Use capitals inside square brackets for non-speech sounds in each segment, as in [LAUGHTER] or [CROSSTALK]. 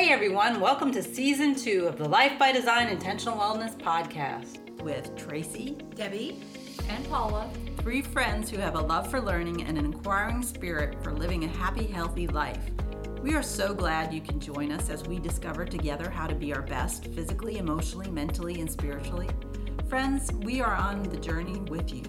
Hey everyone, welcome to season two of the Life by Design Intentional Wellness podcast with Tracy, Debbie, and Paula, three friends who have a love for learning and an inquiring spirit for living a happy, healthy life. We are so glad you can join us as we discover together how to be our best physically, emotionally, mentally, and spiritually. Friends, we are on the journey with you.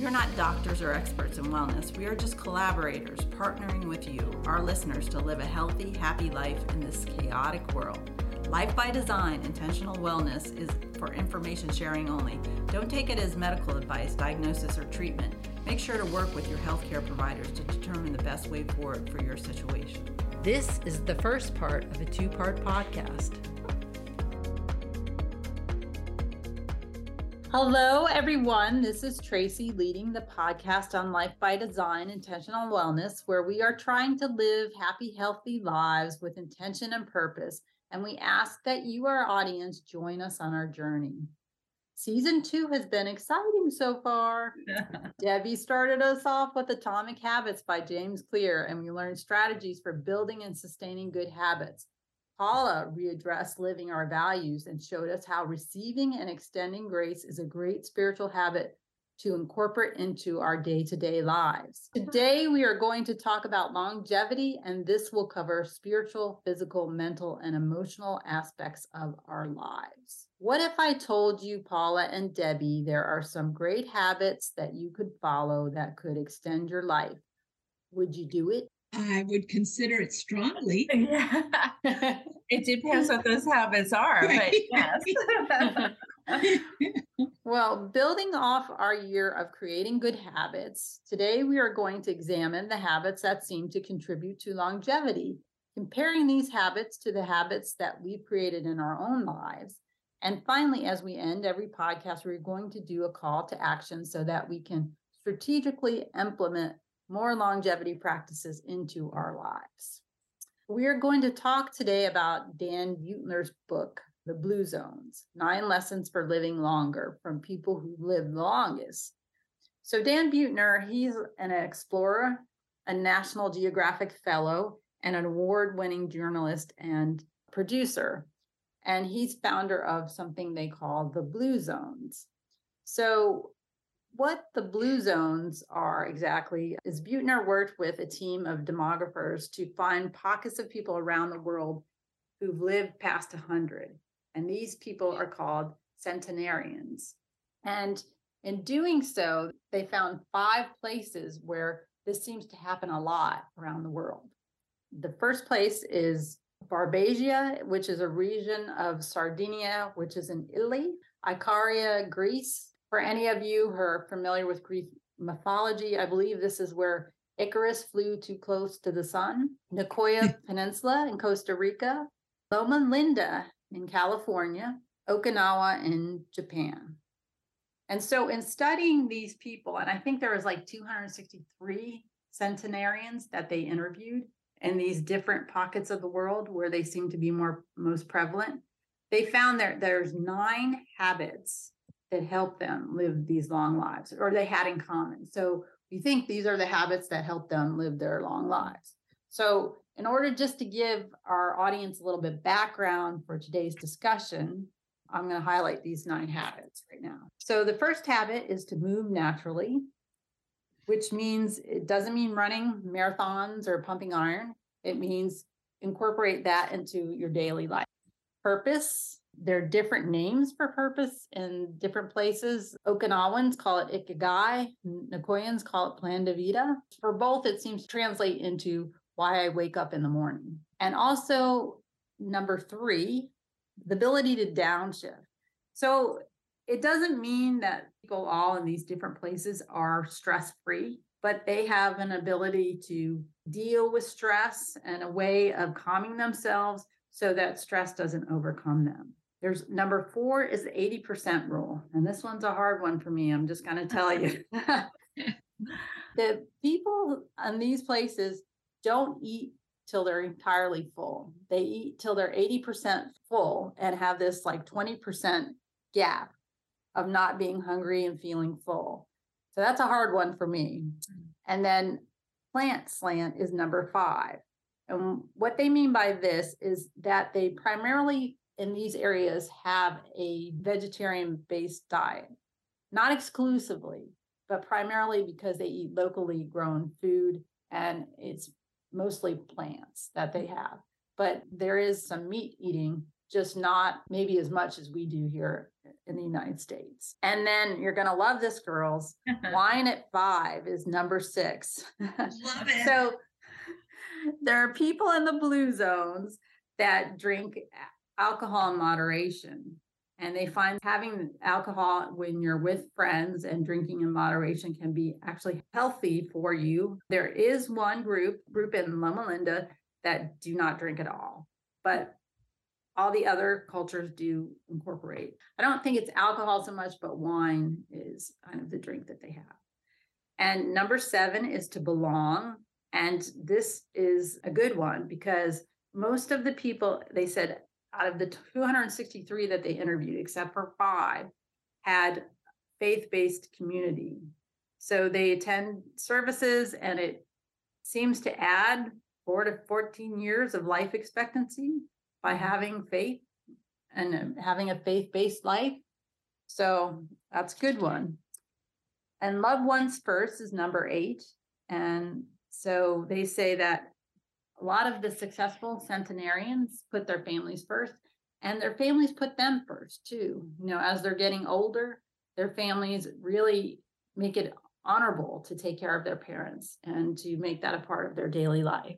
We are not doctors or experts in wellness. We are just collaborators partnering with you, our listeners, to live a healthy, happy life in this chaotic world. Life by Design Intentional Wellness is for information sharing only. Don't take it as medical advice, diagnosis, or treatment. Make sure to work with your healthcare providers to determine the best way forward for your situation. This is the first part of a two part podcast. Hello, everyone. This is Tracy leading the podcast on Life by Design Intentional Wellness, where we are trying to live happy, healthy lives with intention and purpose. And we ask that you, our audience, join us on our journey. Season two has been exciting so far. [LAUGHS] Debbie started us off with Atomic Habits by James Clear, and we learned strategies for building and sustaining good habits. Paula readdressed living our values and showed us how receiving and extending grace is a great spiritual habit to incorporate into our day to day lives. Today, we are going to talk about longevity, and this will cover spiritual, physical, mental, and emotional aspects of our lives. What if I told you, Paula and Debbie, there are some great habits that you could follow that could extend your life? Would you do it? I would consider it strongly. [LAUGHS] Yeah. [LAUGHS] it depends what those habits are, but yes. [LAUGHS] well, building off our year of creating good habits, today we are going to examine the habits that seem to contribute to longevity, comparing these habits to the habits that we've created in our own lives. And finally, as we end every podcast, we're going to do a call to action so that we can strategically implement more longevity practices into our lives. We are going to talk today about Dan Buettner's book, The Blue Zones Nine Lessons for Living Longer from People Who Live Longest. So, Dan Buettner, he's an explorer, a National Geographic Fellow, and an award winning journalist and producer. And he's founder of something they call the Blue Zones. So, what the blue zones are exactly is Buettner worked with a team of demographers to find pockets of people around the world who've lived past 100. And these people are called centenarians. And in doing so, they found five places where this seems to happen a lot around the world. The first place is Barbagia, which is a region of Sardinia, which is in Italy, Icaria, Greece, for any of you who are familiar with Greek mythology, I believe this is where Icarus flew too close to the sun, Nicoya hmm. Peninsula in Costa Rica, Loma Linda in California, Okinawa in Japan. And so, in studying these people, and I think there was like 263 centenarians that they interviewed in these different pockets of the world where they seem to be more most prevalent, they found that there's nine habits that help them live these long lives or they had in common. So we think these are the habits that help them live their long lives. So, in order just to give our audience a little bit background for today's discussion, I'm going to highlight these nine habits right now. So, the first habit is to move naturally, which means it doesn't mean running marathons or pumping iron. It means incorporate that into your daily life. Purpose, there are different names for purpose in different places. Okinawans call it ikigai, Nicoyans call it plan de vida. For both, it seems to translate into why I wake up in the morning. And also, number three, the ability to downshift. So it doesn't mean that people all in these different places are stress free, but they have an ability to deal with stress and a way of calming themselves so that stress doesn't overcome them. There's number four is the 80% rule. And this one's a hard one for me. I'm just going [LAUGHS] to tell you. the people in these places don't eat till they're entirely full. They eat till they're 80% full and have this like 20% gap of not being hungry and feeling full. So that's a hard one for me. And then plant slant is number five. And what they mean by this is that they primarily in these areas have a vegetarian based diet, not exclusively, but primarily because they eat locally grown food and it's mostly plants that they have. But there is some meat eating, just not maybe as much as we do here in the United States. And then you're going to love this, girls. [LAUGHS] Wine at five is number six. Love it. so there are people in the blue zones that drink alcohol in moderation. And they find having alcohol when you're with friends and drinking in moderation can be actually healthy for you. There is one group, group in Loma Linda, that do not drink at all, but all the other cultures do incorporate. I don't think it's alcohol so much, but wine is kind of the drink that they have. And number seven is to belong. And this is a good one because most of the people, they said, out of the 263 that they interviewed, except for five, had faith based community. So they attend services and it seems to add four to 14 years of life expectancy by mm-hmm. having faith and having a faith based life. So that's a good one. And love ones first is number eight. And so they say that a lot of the successful centenarians put their families first and their families put them first too. You know, as they're getting older, their families really make it honorable to take care of their parents and to make that a part of their daily life.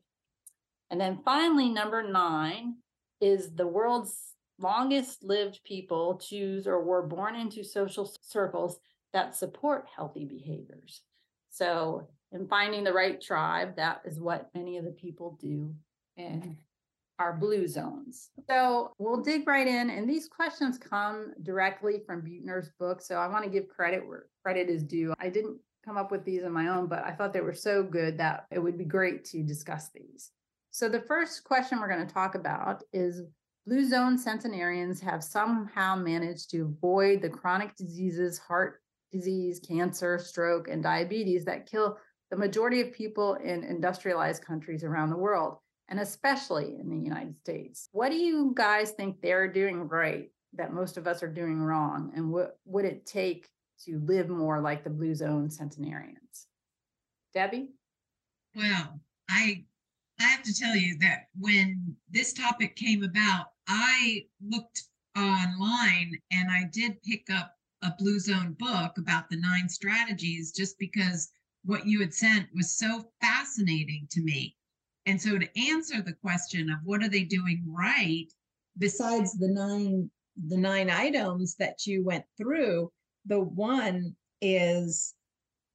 And then finally, number nine is the world's longest lived people choose or were born into social circles that support healthy behaviors. So and finding the right tribe. That is what many of the people do in our blue zones. So we'll dig right in. And these questions come directly from Buettner's book. So I want to give credit where credit is due. I didn't come up with these on my own, but I thought they were so good that it would be great to discuss these. So the first question we're going to talk about is Blue zone centenarians have somehow managed to avoid the chronic diseases, heart disease, cancer, stroke, and diabetes that kill the majority of people in industrialized countries around the world, and especially in the United States. What do you guys think they're doing right that most of us are doing wrong? And what would it take to live more like the Blue Zone centenarians? Debbie? Well, I I have to tell you that when this topic came about, I looked online and I did pick up a Blue Zone book about the nine strategies just because what you had sent was so fascinating to me. And so to answer the question of what are they doing right, besides the nine the nine items that you went through, the one is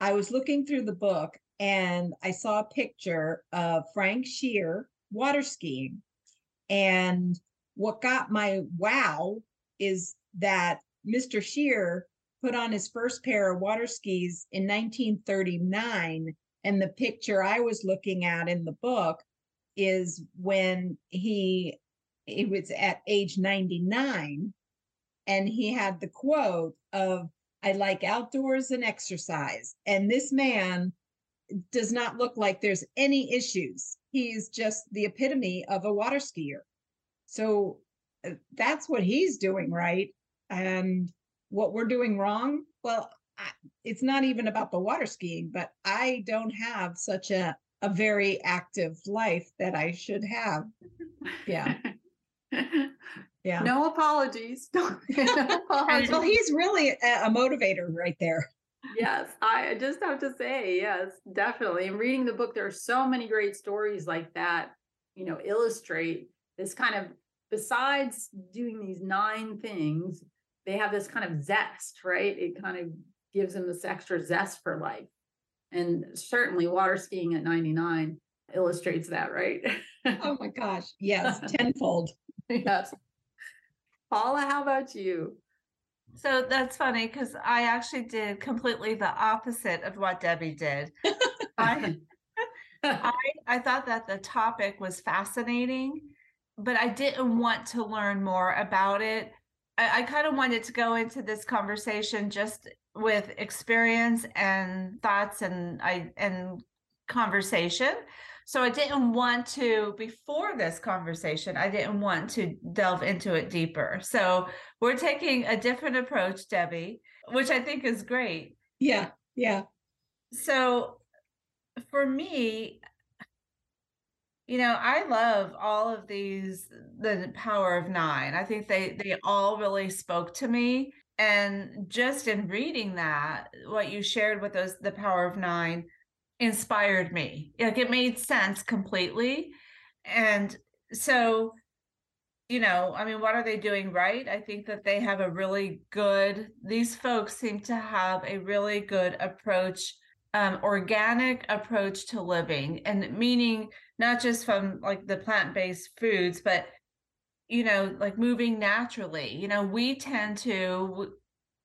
I was looking through the book and I saw a picture of Frank Shear water skiing. And what got my wow is that Mr. Shear put on his first pair of water skis in 1939. And the picture I was looking at in the book is when he he was at age 99 and he had the quote of I like outdoors and exercise. And this man does not look like there's any issues. He's just the epitome of a water skier. So uh, that's what he's doing right. And what we're doing wrong well I, it's not even about the water skiing but i don't have such a a very active life that i should have. Yeah. [LAUGHS] Yeah. No apologies, [LAUGHS] no apologies. well he's really a, a motivator right there. Yes i just have to say yes definitely. And reading the book there are so many great stories like that you know illustrate this kind of besides doing these nine things they have this kind of zest, right? It kind of gives them this extra zest for life. And certainly water skiing at 99 illustrates that, right? oh my gosh. Yes, [LAUGHS] tenfold. yes. Paula, how about you? So that's funny because I actually did completely the opposite of what Debbie did. [LAUGHS] I, [LAUGHS] I, I thought that the topic was fascinating, but I didn't want to learn more about it I, I kind of wanted to go into this conversation just with experience and thoughts and I and conversation. So I didn't want to, before this conversation, I didn't want to delve into it deeper. So we're taking a different approach, Debbie, which I think is great. Yeah, yeah. So for me, you know, I love all of these, the power of nine. I think they they all really spoke to me. And just in reading that, what you shared with us, the power of nine, inspired me. Like it made sense completely. And so, you know, I mean, what are they doing right? I think that they have a really good, these folks seem to have a really good approach, um, organic approach to living, and meaning not just from like the plant based foods, but you know, like moving naturally. You know, we tend to,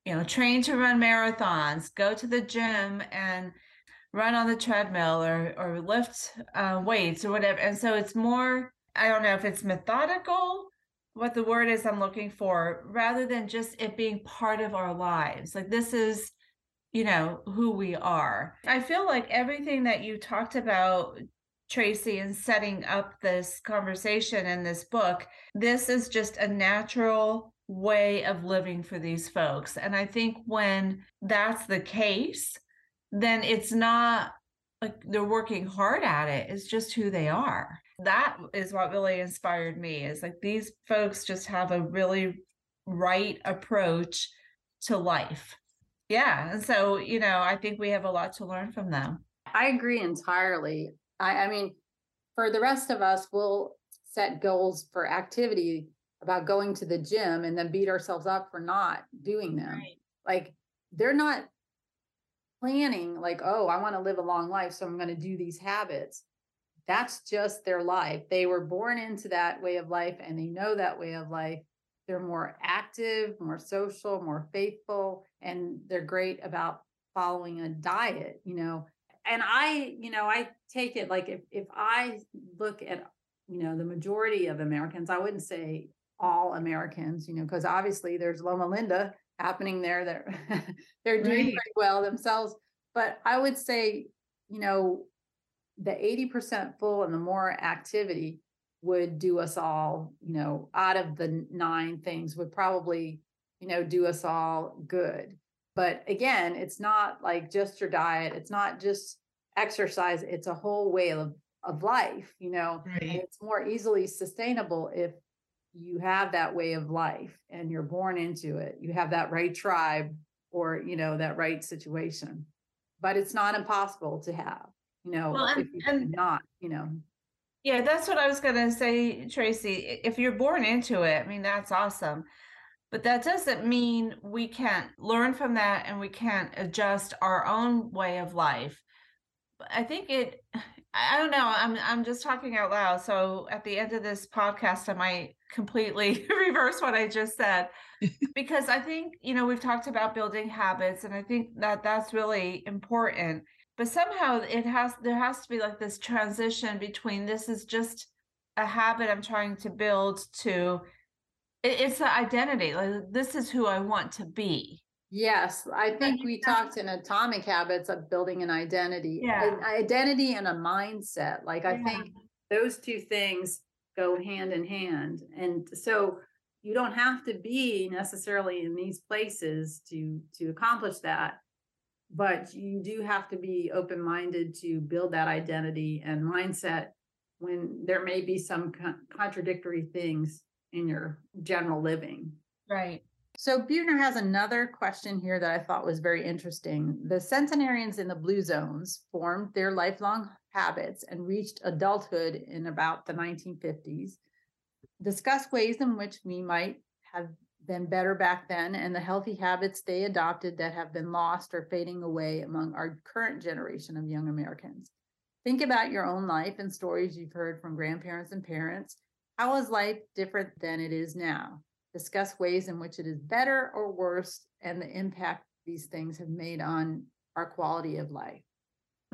you know, train to run marathons, go to the gym and run on the treadmill or or lift uh, weights or whatever. And so it's more, I don't know if it's methodical, what the word is I'm looking for, rather than just it being part of our lives. Like this is, you know, who we are. I feel like everything that you talked about, Tracy, in setting up this conversation in this book, this is just a natural way of living for these folks. And I think when that's the case, then it's not like they're working hard at it. It's just who they are. That is what really inspired me is like these folks just have a really right approach to life. Yeah. And so, you know, I think we have a lot to learn from them. I agree entirely. I, I mean, for the rest of us, we'll set goals for activity about going to the gym and then beat ourselves up for not doing them. Right. Like they're not planning like, oh, I want to live a long life, so I'm going to do these habits. That's just their life. They were born into that way of life and they know that way of life. They're more active, more social, more faithful, and they're great about following a diet, you know. And I, you know, I take it like if if I look at, you know, the majority of Americans, I wouldn't say all Americans, you know, because obviously there's Loma Linda happening there. They're [LAUGHS] they're doing right. pretty well themselves. But I would say, you know, the 80% full and the more activity would do us all, you know, out of the nine things would probably, you know, do us all good. But again, it's not like just your diet, it's not just exercise, it's a whole way of of life, you know. Right. it's more easily sustainable if you have that way of life and you're born into it you have that right tribe or you know that right situation but it's not impossible to have you know well, and, you and, not you know yeah that's what i was going to say tracy if you're born into it i mean that's awesome but that doesn't mean we can't learn from that and we can't adjust our own way of life i think it [SIGHS] I don't know. I'm I'm just talking out loud. So at the end of this podcast, I might completely [LAUGHS] reverse what I just said [LAUGHS] because I think, you know, we've talked about building habits and I think that that's really important. But somehow it has there has to be like this transition between this is just a habit I'm trying to build to it's the identity. Like this is who I want to be. Yes, I think we talked in Atomic Habits of building an identity, yeah. an identity and a mindset. Like I yeah. think those two things go hand in hand. And so you don't have to be necessarily in these places to to accomplish that but you do have to be open-minded to build that identity and mindset when there may be some con- contradictory things in your general living right so Buettner has another question here that I thought was very interesting. The centenarians in the blue zones formed their lifelong habits and reached adulthood in about the 1950s. Discuss ways in which we might have been better back then and the healthy habits they adopted that have been lost or fading away among our current generation of young Americans. Think about your own life and stories you've heard from grandparents and parents. How is life different than it is now? discuss ways in which it is better or worse and the impact these things have made on our quality of life.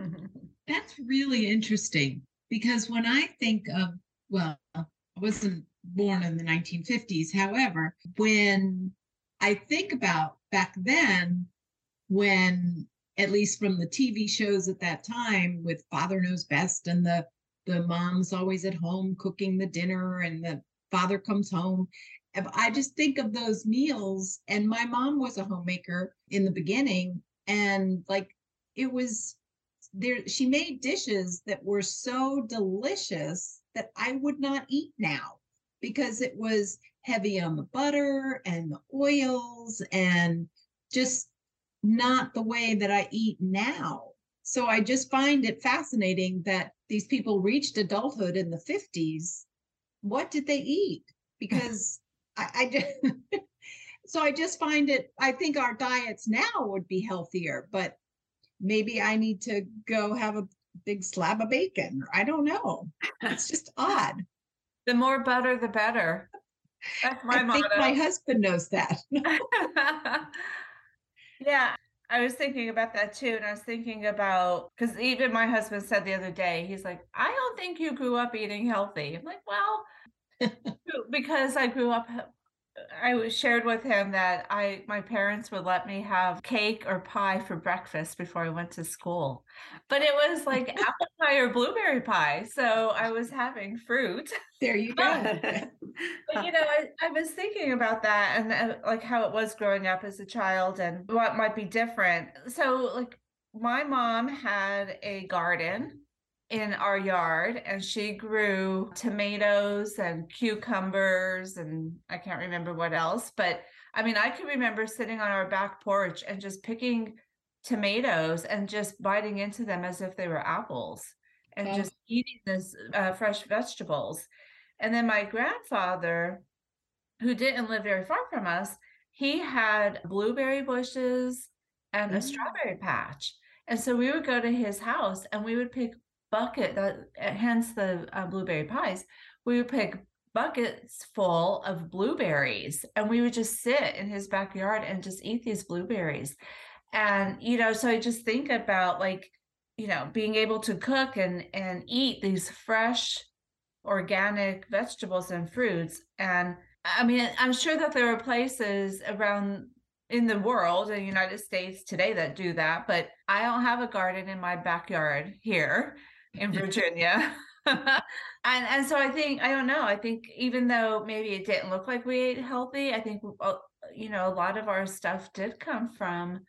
Mm-hmm. That's really interesting because when I think of, well, I wasn't born in the 1950s. However, when I think about back then, when at least from the TV shows at that time with Father Knows Best and the the mom's always at home cooking the dinner and the father comes home. I just think of those meals and my mom was a homemaker in the beginning and like it was there she made dishes that were so delicious that I would not eat now because it was heavy on the butter and the oils and just not the way that I eat now. So I just find it fascinating that these people reached adulthood in the 50s. What did they eat? Because I, I just [LAUGHS] so I just find it, I think our diets now would be healthier, but maybe I need to go have a big slab of bacon. I don't know. It's just [LAUGHS] odd. The more butter, the better. That's my I motto. think my husband knows that. [LAUGHS] yeah, I was thinking about that too. And I was thinking about because even my husband said the other day, he's like, I don't think you grew up eating healthy. I'm like, well, [LAUGHS] because I grew up I shared with him that I my parents would let me have cake or pie for breakfast before I went to school. But it was like [LAUGHS] apple pie or blueberry pie. So I was having fruit. There you [LAUGHS] go. But you know, I, I was thinking about that and uh, like how it was growing up as a child and what might be different. So like my mom had a garden in our yard and she grew tomatoes and cucumbers and I can't remember what else, but I mean, I can remember sitting on our back porch and just picking tomatoes and just biting into them as if they were apples and Oh. just eating this uh, fresh vegetables. And then my grandfather, who didn't live very far from us, he had blueberry bushes and a Mm. strawberry patch. And so we would go to his house and we would pick bucket that uh, hence the uh, blueberry pies we would pick buckets full of blueberries and we would just sit in his backyard and just eat these blueberries. And you know so i just think about like you know being able to cook and and eat these fresh organic vegetables and fruits and i mean i'm sure that there are places around in the world in the united states today that do that but i don't have a garden in my backyard here in virginia. [LAUGHS] And and so i think i don't know i think even though maybe it didn't look like we ate healthy i think uh, you know a lot of our stuff did come from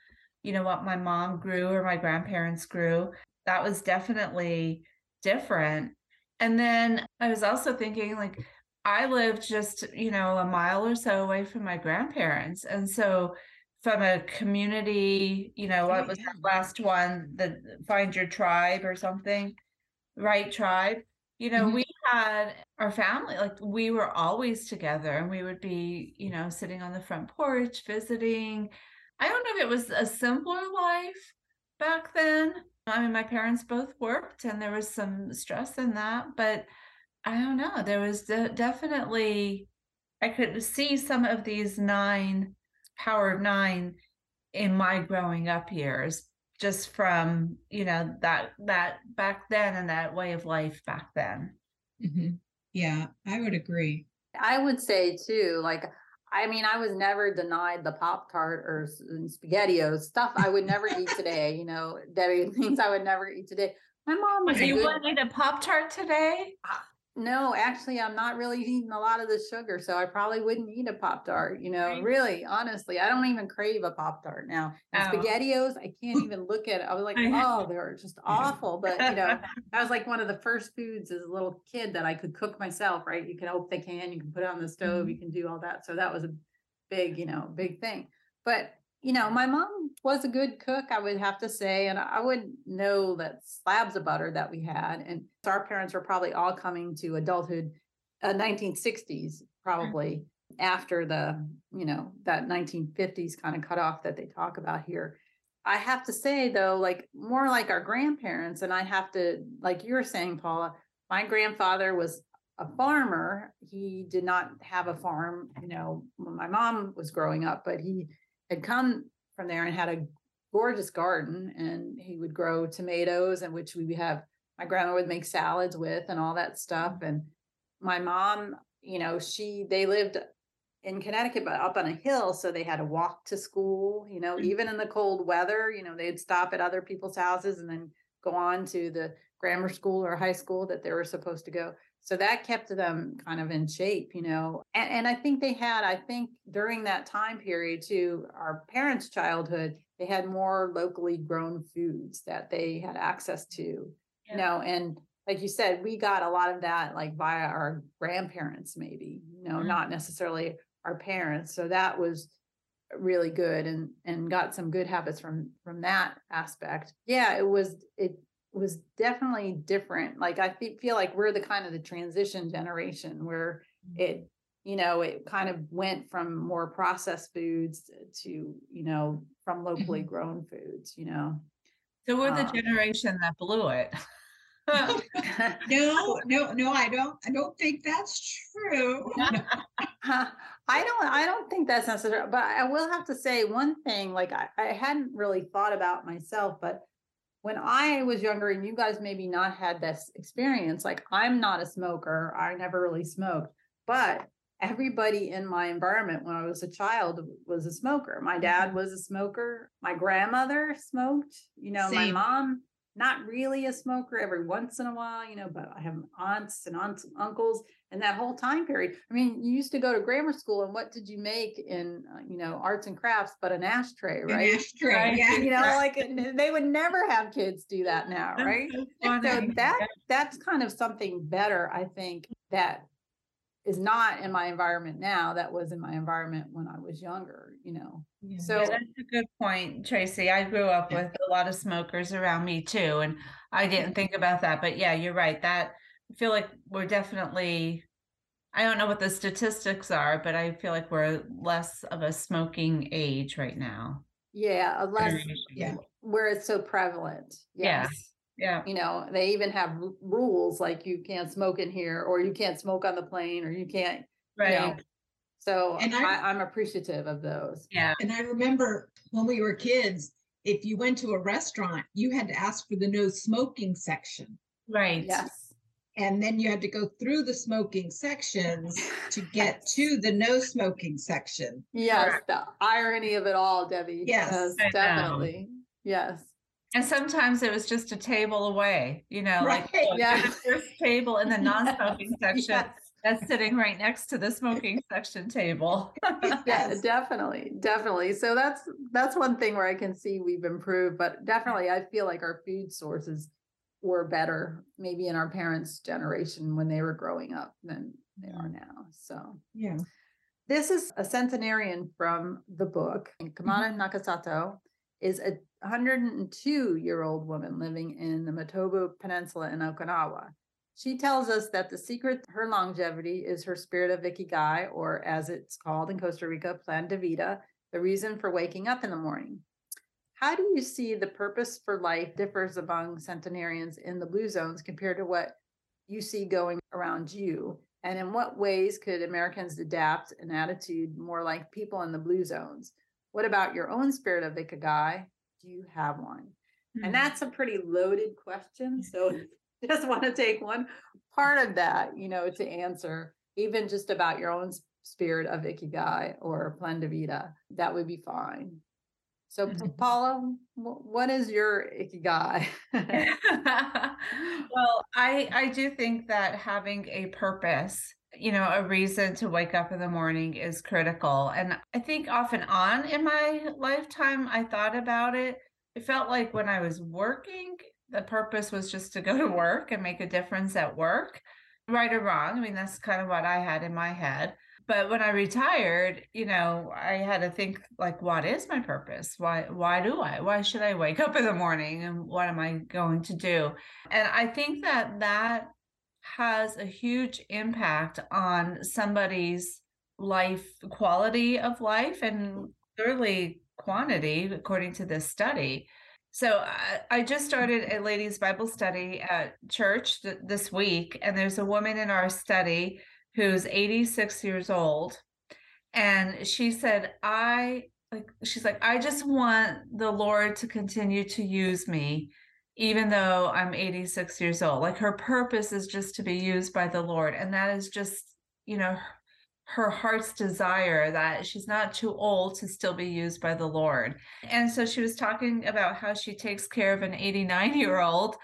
you know what my mom grew or my grandparents grew. That was definitely different. And then i was also thinking like i lived just you know a mile or so away from my grandparents. And so from a community you know what Oh, was yeah. that last one the find your tribe or something right tribe you know Mhm. we had our family like we were always together and we would be you know sitting on the front porch visiting i don't know if it was a simpler life back then i mean my parents both worked and there was some stress in that but i don't know there was de- definitely i could see some of these nine power of nine in my growing up years just from you know that that back then and that way of life back then Mhm. Yeah, I would agree. I would say too, like, I mean, I was never denied the Pop Tart or s- and SpaghettiOs stuff I would never eat today. You know, [LAUGHS] Debbie, things I would never eat today. My mom was do a you good. want to a pop tart today No, actually, I'm not really eating a lot of the sugar, so I probably wouldn't eat a Pop Tart. You know, Right. really, honestly, I don't even crave a Pop Tart now. Oh. SpaghettiOs, I can't [LAUGHS] even look at it. I was like, oh, they're just awful. But you know, [LAUGHS] that was like one of the first foods as a little kid that I could cook myself, right? You can open the can, you can put it on the stove, you mm-hmm. can do all that. So that was a big, you know, big thing. But you know, my mom was a good cook, I would have to say, and I wouldn't know that slabs of butter that we had. And our parents were probably all coming to adulthood, uh, 1960s, probably after the, you know, that 1950s kind of cutoff that they talk about here. I have to say though, like more like our grandparents, and I have to, like you were saying, Paula, my grandfather was a farmer. He did not have a farm, you know, when my mom was growing up, but he had come from there and had a gorgeous garden and he would grow tomatoes and which we have my grandma would make salads with and all that stuff. And my mom, you know, she they lived in Connecticut, but up on a hill. So they had to walk to school, you know, even in the cold weather, you know, they'd stop at other people's houses and then go on to the grammar school or high school that they were supposed to go. So that kept them kind of in shape, you know. And, and I think they had, I think during that time period to our parents' childhood, they had more locally grown foods that they had access to, you know, and like you said, we got a lot of that like via our grandparents, maybe, you know, Mhm. not necessarily our parents. So that was really good and and got some good habits from from that aspect. Yeah, it was it was definitely different. Like I feel like we're the kind of the transition generation where it you know it kind of went from more processed foods to you know from locally grown foods you know So we're the Um, generation that blew it. [LAUGHS] [LAUGHS] No, no, no, I don't, I don't think that's true. [LAUGHS] I don't I don't think that's necessary, but I will have to say one thing, like I, I hadn't really thought about myself, but when I was younger and you guys maybe not had this experience, like I'm not a smoker. I never really smoked, but everybody in my environment when I was a child was a smoker. My dad mm-hmm. was a smoker. My grandmother smoked, you know, my mom not really a smoker every once in a while, you know, but I have aunts and aunts and uncles and that whole time period. I mean, you used to go to grammar school and what did you make in, uh, you know, arts and crafts, but an ashtray, An right? ashtray, Right. [LAUGHS] yeah. You know, like they would never have kids do that now, That's right? so So that that's kind of something better, I think, that is not in my environment now. That was in my environment when I was younger, you know. Yeah, So- that's a good point, Tracy. I grew up with a lot of smokers around me too, and I didn't think about that. But yeah, you're right. That I feel like we're definitely, I don't know what the statistics are, but I feel like we're less of a smoking age right now. Yeah, unless. Yeah. where it's so prevalent. Yeah. Yes. Yeah. You know, they even have rules like you can't smoke in here or you can't smoke on the plane or you can't, you know. Right. So And I- I, I'm appreciative of those. Yeah. And I remember when we were kids, if you went to a restaurant, you had to ask for the no smoking section. Right. Yes. And then you had to go through the smoking sections to get to the no smoking section. Yes, the irony of it all, Debbie. Yes, I definitely. Yes. And sometimes it was just a table away, you know, like Right, look, yeah. the first table in the non-smoking [LAUGHS] section Yes. That's sitting right next to the smoking [LAUGHS] section table. [LAUGHS] Yeah, [LAUGHS] definitely, definitely. So that's that's one thing where I can see we've improved, but definitely I feel like our food sources were better maybe in our parents' generation when they were growing up than they are mm. now. So Yeah. this is a centenarian from the book. Kamada mm-hmm. Nakazato is a 102 year old woman living in the Motobu Peninsula in Okinawa. She tells us that the secret to her longevity is her spirit of Ikigai, or as it's called in Costa Rica, Plan de Vida, the reason for waking up in the morning. How do you see the purpose for life differs among centenarians in the blue zones compared to what you see going around you? And in what ways could Americans adapt an attitude more like people in the blue zones? What about your own spirit of Ikigai? Do you have one? Hmm. And that's a pretty loaded question. So [LAUGHS] [LAUGHS] just want to take one part of that, you know, to answer, even just about your own spirit of Ikigai or Plan de Vida. That would be fine. So, Mhm. Paula, what is your Ikigai? [LAUGHS] well, I I do think that having a purpose, you know, a reason to wake up in the morning is critical. And I think off and on in my lifetime, I thought about it. It felt like when I was working, the purpose was just to go to work and make a difference at work, right or wrong. I mean, that's kind of what I had in my head. But when I retired, you know, I had to think like, what is my purpose? Why why do I? Why should I wake up in the morning and what am I going to do? And I think that that has a huge impact on somebody's life quality of life and mm. clearly quantity according to this study. So I, I just started a ladies Bible study at church th- this week and there's a woman in our study who's 86 years old and she said I like she's like I just want the Lord to continue to use me even though I'm 86 years old. Like her purpose is just to be used by the Lord. And that is just, you know, her, heart's desire that she's not too old to still be used by the Lord. And so she was talking about how she takes care of an 89 year old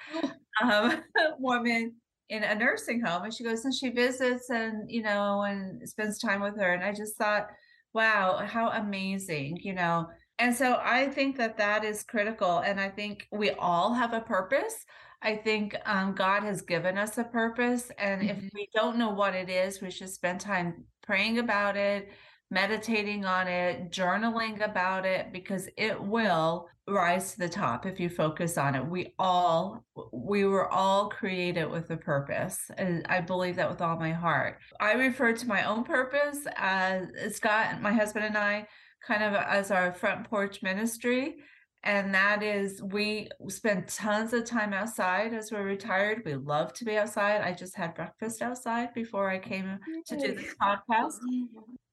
um, [LAUGHS] woman in a nursing home. And she goes and she visits and, you know, and spends time with her. And I just thought, wow, how amazing, you know. And so I think that that is critical. And I think we all have a purpose. I think um, God has given us a purpose. And mm-hmm. if we don't know what it is, we should spend time praying about it, meditating on it, journaling about it, because it will rise to the top if you focus on it. We all, we were all created with a purpose. And I believe that with all my heart. I refer to my own purpose as Scott, my husband, and I kind of as our front porch ministry and that is we spend tons of time outside as we're retired. We love to be outside. I just had breakfast outside before I came to do this podcast.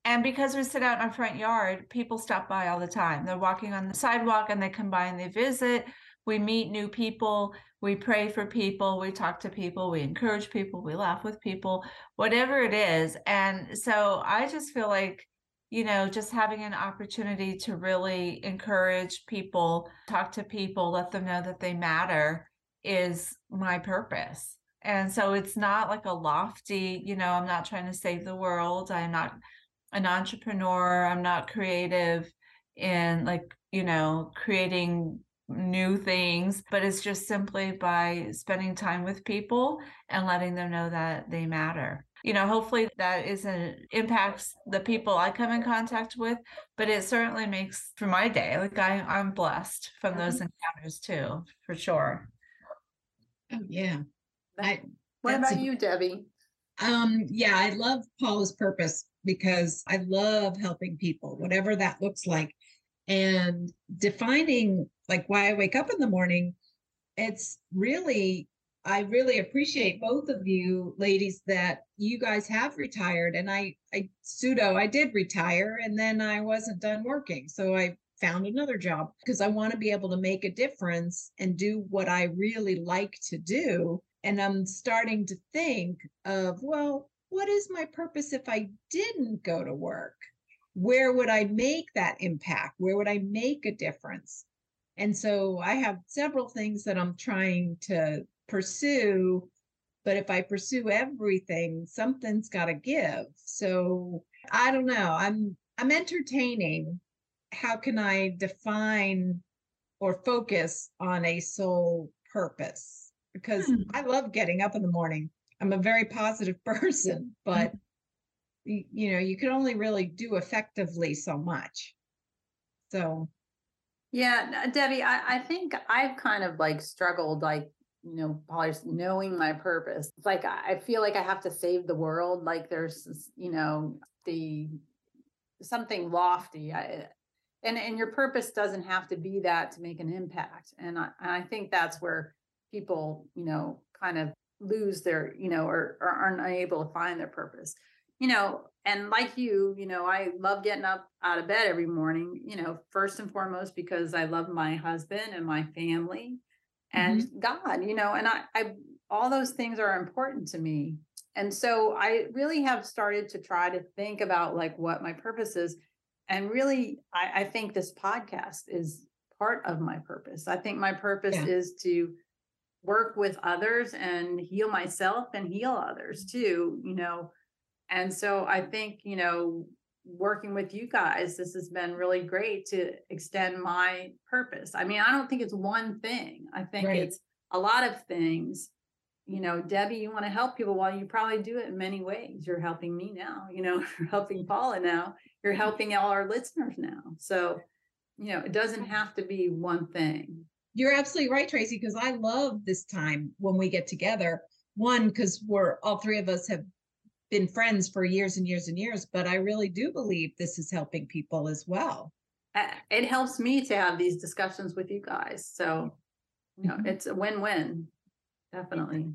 And because we sit out in our front yard, people stop by all the time. They're walking on the sidewalk and they come by and they visit. We meet new people. We pray for people. We talk to people. We encourage people. We laugh with people, whatever it is. And so I just feel like you know, just having an opportunity to really encourage people, talk to people, let them know that they matter is my purpose. And so it's not like a lofty, you know, I'm not trying to save the world. I'm not an entrepreneur. I'm not creative in like, you know, creating new things, but it's just simply by spending time with people and letting them know that they matter you know hopefully that isn't impacts the people i come in contact with but it certainly makes for my day like I, i'm blessed from those mm-hmm. encounters too for sure. Oh yeah. I, what about a, you debbie? Um yeah i love paula's purpose because i love helping people whatever that looks like. And defining like why i wake up in the morning it's really I really appreciate both of you ladies that you guys have retired and I I pseudo I did retire and then I wasn't done working. So I found another job because I want to be able to make a difference and do what I really like to do. And I'm starting to think of, well, what is my purpose if I didn't go to work? Where would I make that impact? Where would I make a difference? And so I have several things that I'm trying to pursue but if i pursue everything something's got to give. So i don't know. I'm i'm entertaining. How can i define or focus on a sole purpose? Because hmm. i love getting up in the morning. I'm a very positive [LAUGHS] person but hmm. you, you know you can only really do effectively so much. So. Yeah debbie I, I think i've kind of like struggled like you know, probably knowing my purpose. It's like I feel like I have to save the world. Like there's, you know, the something lofty. I, and and your purpose doesn't have to be that to make an impact. And I, and I think that's where people, you know, kind of lose their, you know, or, or aren't able to find their purpose. You know, and like you, you know, I love getting up out of bed every morning, you know, first and foremost because I love my husband and my family and mm-hmm. God, you know, and I, I, all those things are important to me. And so I really have started to try to think about like what my purpose is. And really, I, I think this podcast is part of my purpose. I think my purpose yeah. is to work with others and heal myself and heal others too, you know. And so I think, you know, working with you guys, this has been really great to extend my purpose. I mean, I don't think it's one thing. I think right. it's a lot of things. You know, Debbie, you want to help people. Well, you probably do it in many ways. You're helping me now, you know, [LAUGHS] you're helping Paula now, you're helping all our listeners now. So, you know, it doesn't have to be one thing. You're absolutely right, Tracy, because I love this time when we get together. One, because we're all three of us have been friends for years and years and years, but I really do believe this is helping people as well. It helps me to have these discussions with you guys. So, you know, mm-hmm. it's a win-win. Definitely.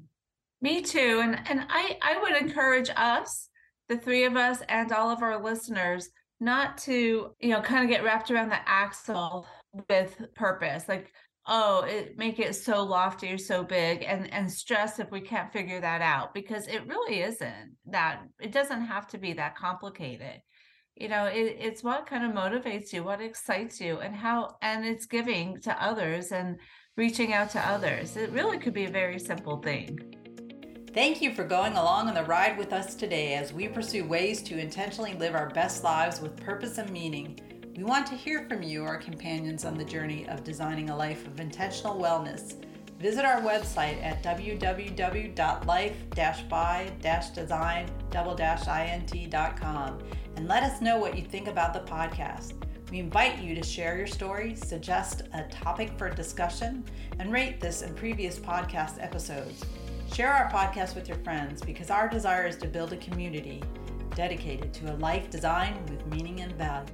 Me too. And and I I would encourage us, the three of us and all of our listeners, not to, you know, kind of get wrapped around the axle with purpose. Like oh it make it so lofty or so big and and stress if we can't figure that out because it really isn't that it doesn't have to be that complicated. You know it, it's what kind of motivates you what excites you and how and it's giving to others and reaching out to others. It really could be a very simple thing. Thank you for going along on the ride with us today as we pursue ways to intentionally live our best lives with purpose and meaning. We want to hear from you, our companions on the journey of designing a life of intentional wellness. Visit our website at www.life-by-design-int.com and let us know what you think about the podcast. We invite you to share your story, suggest a topic for discussion, and rate this and previous podcast episodes. Share our podcast with your friends because our desire is to build a community dedicated to a life designed with meaning and value.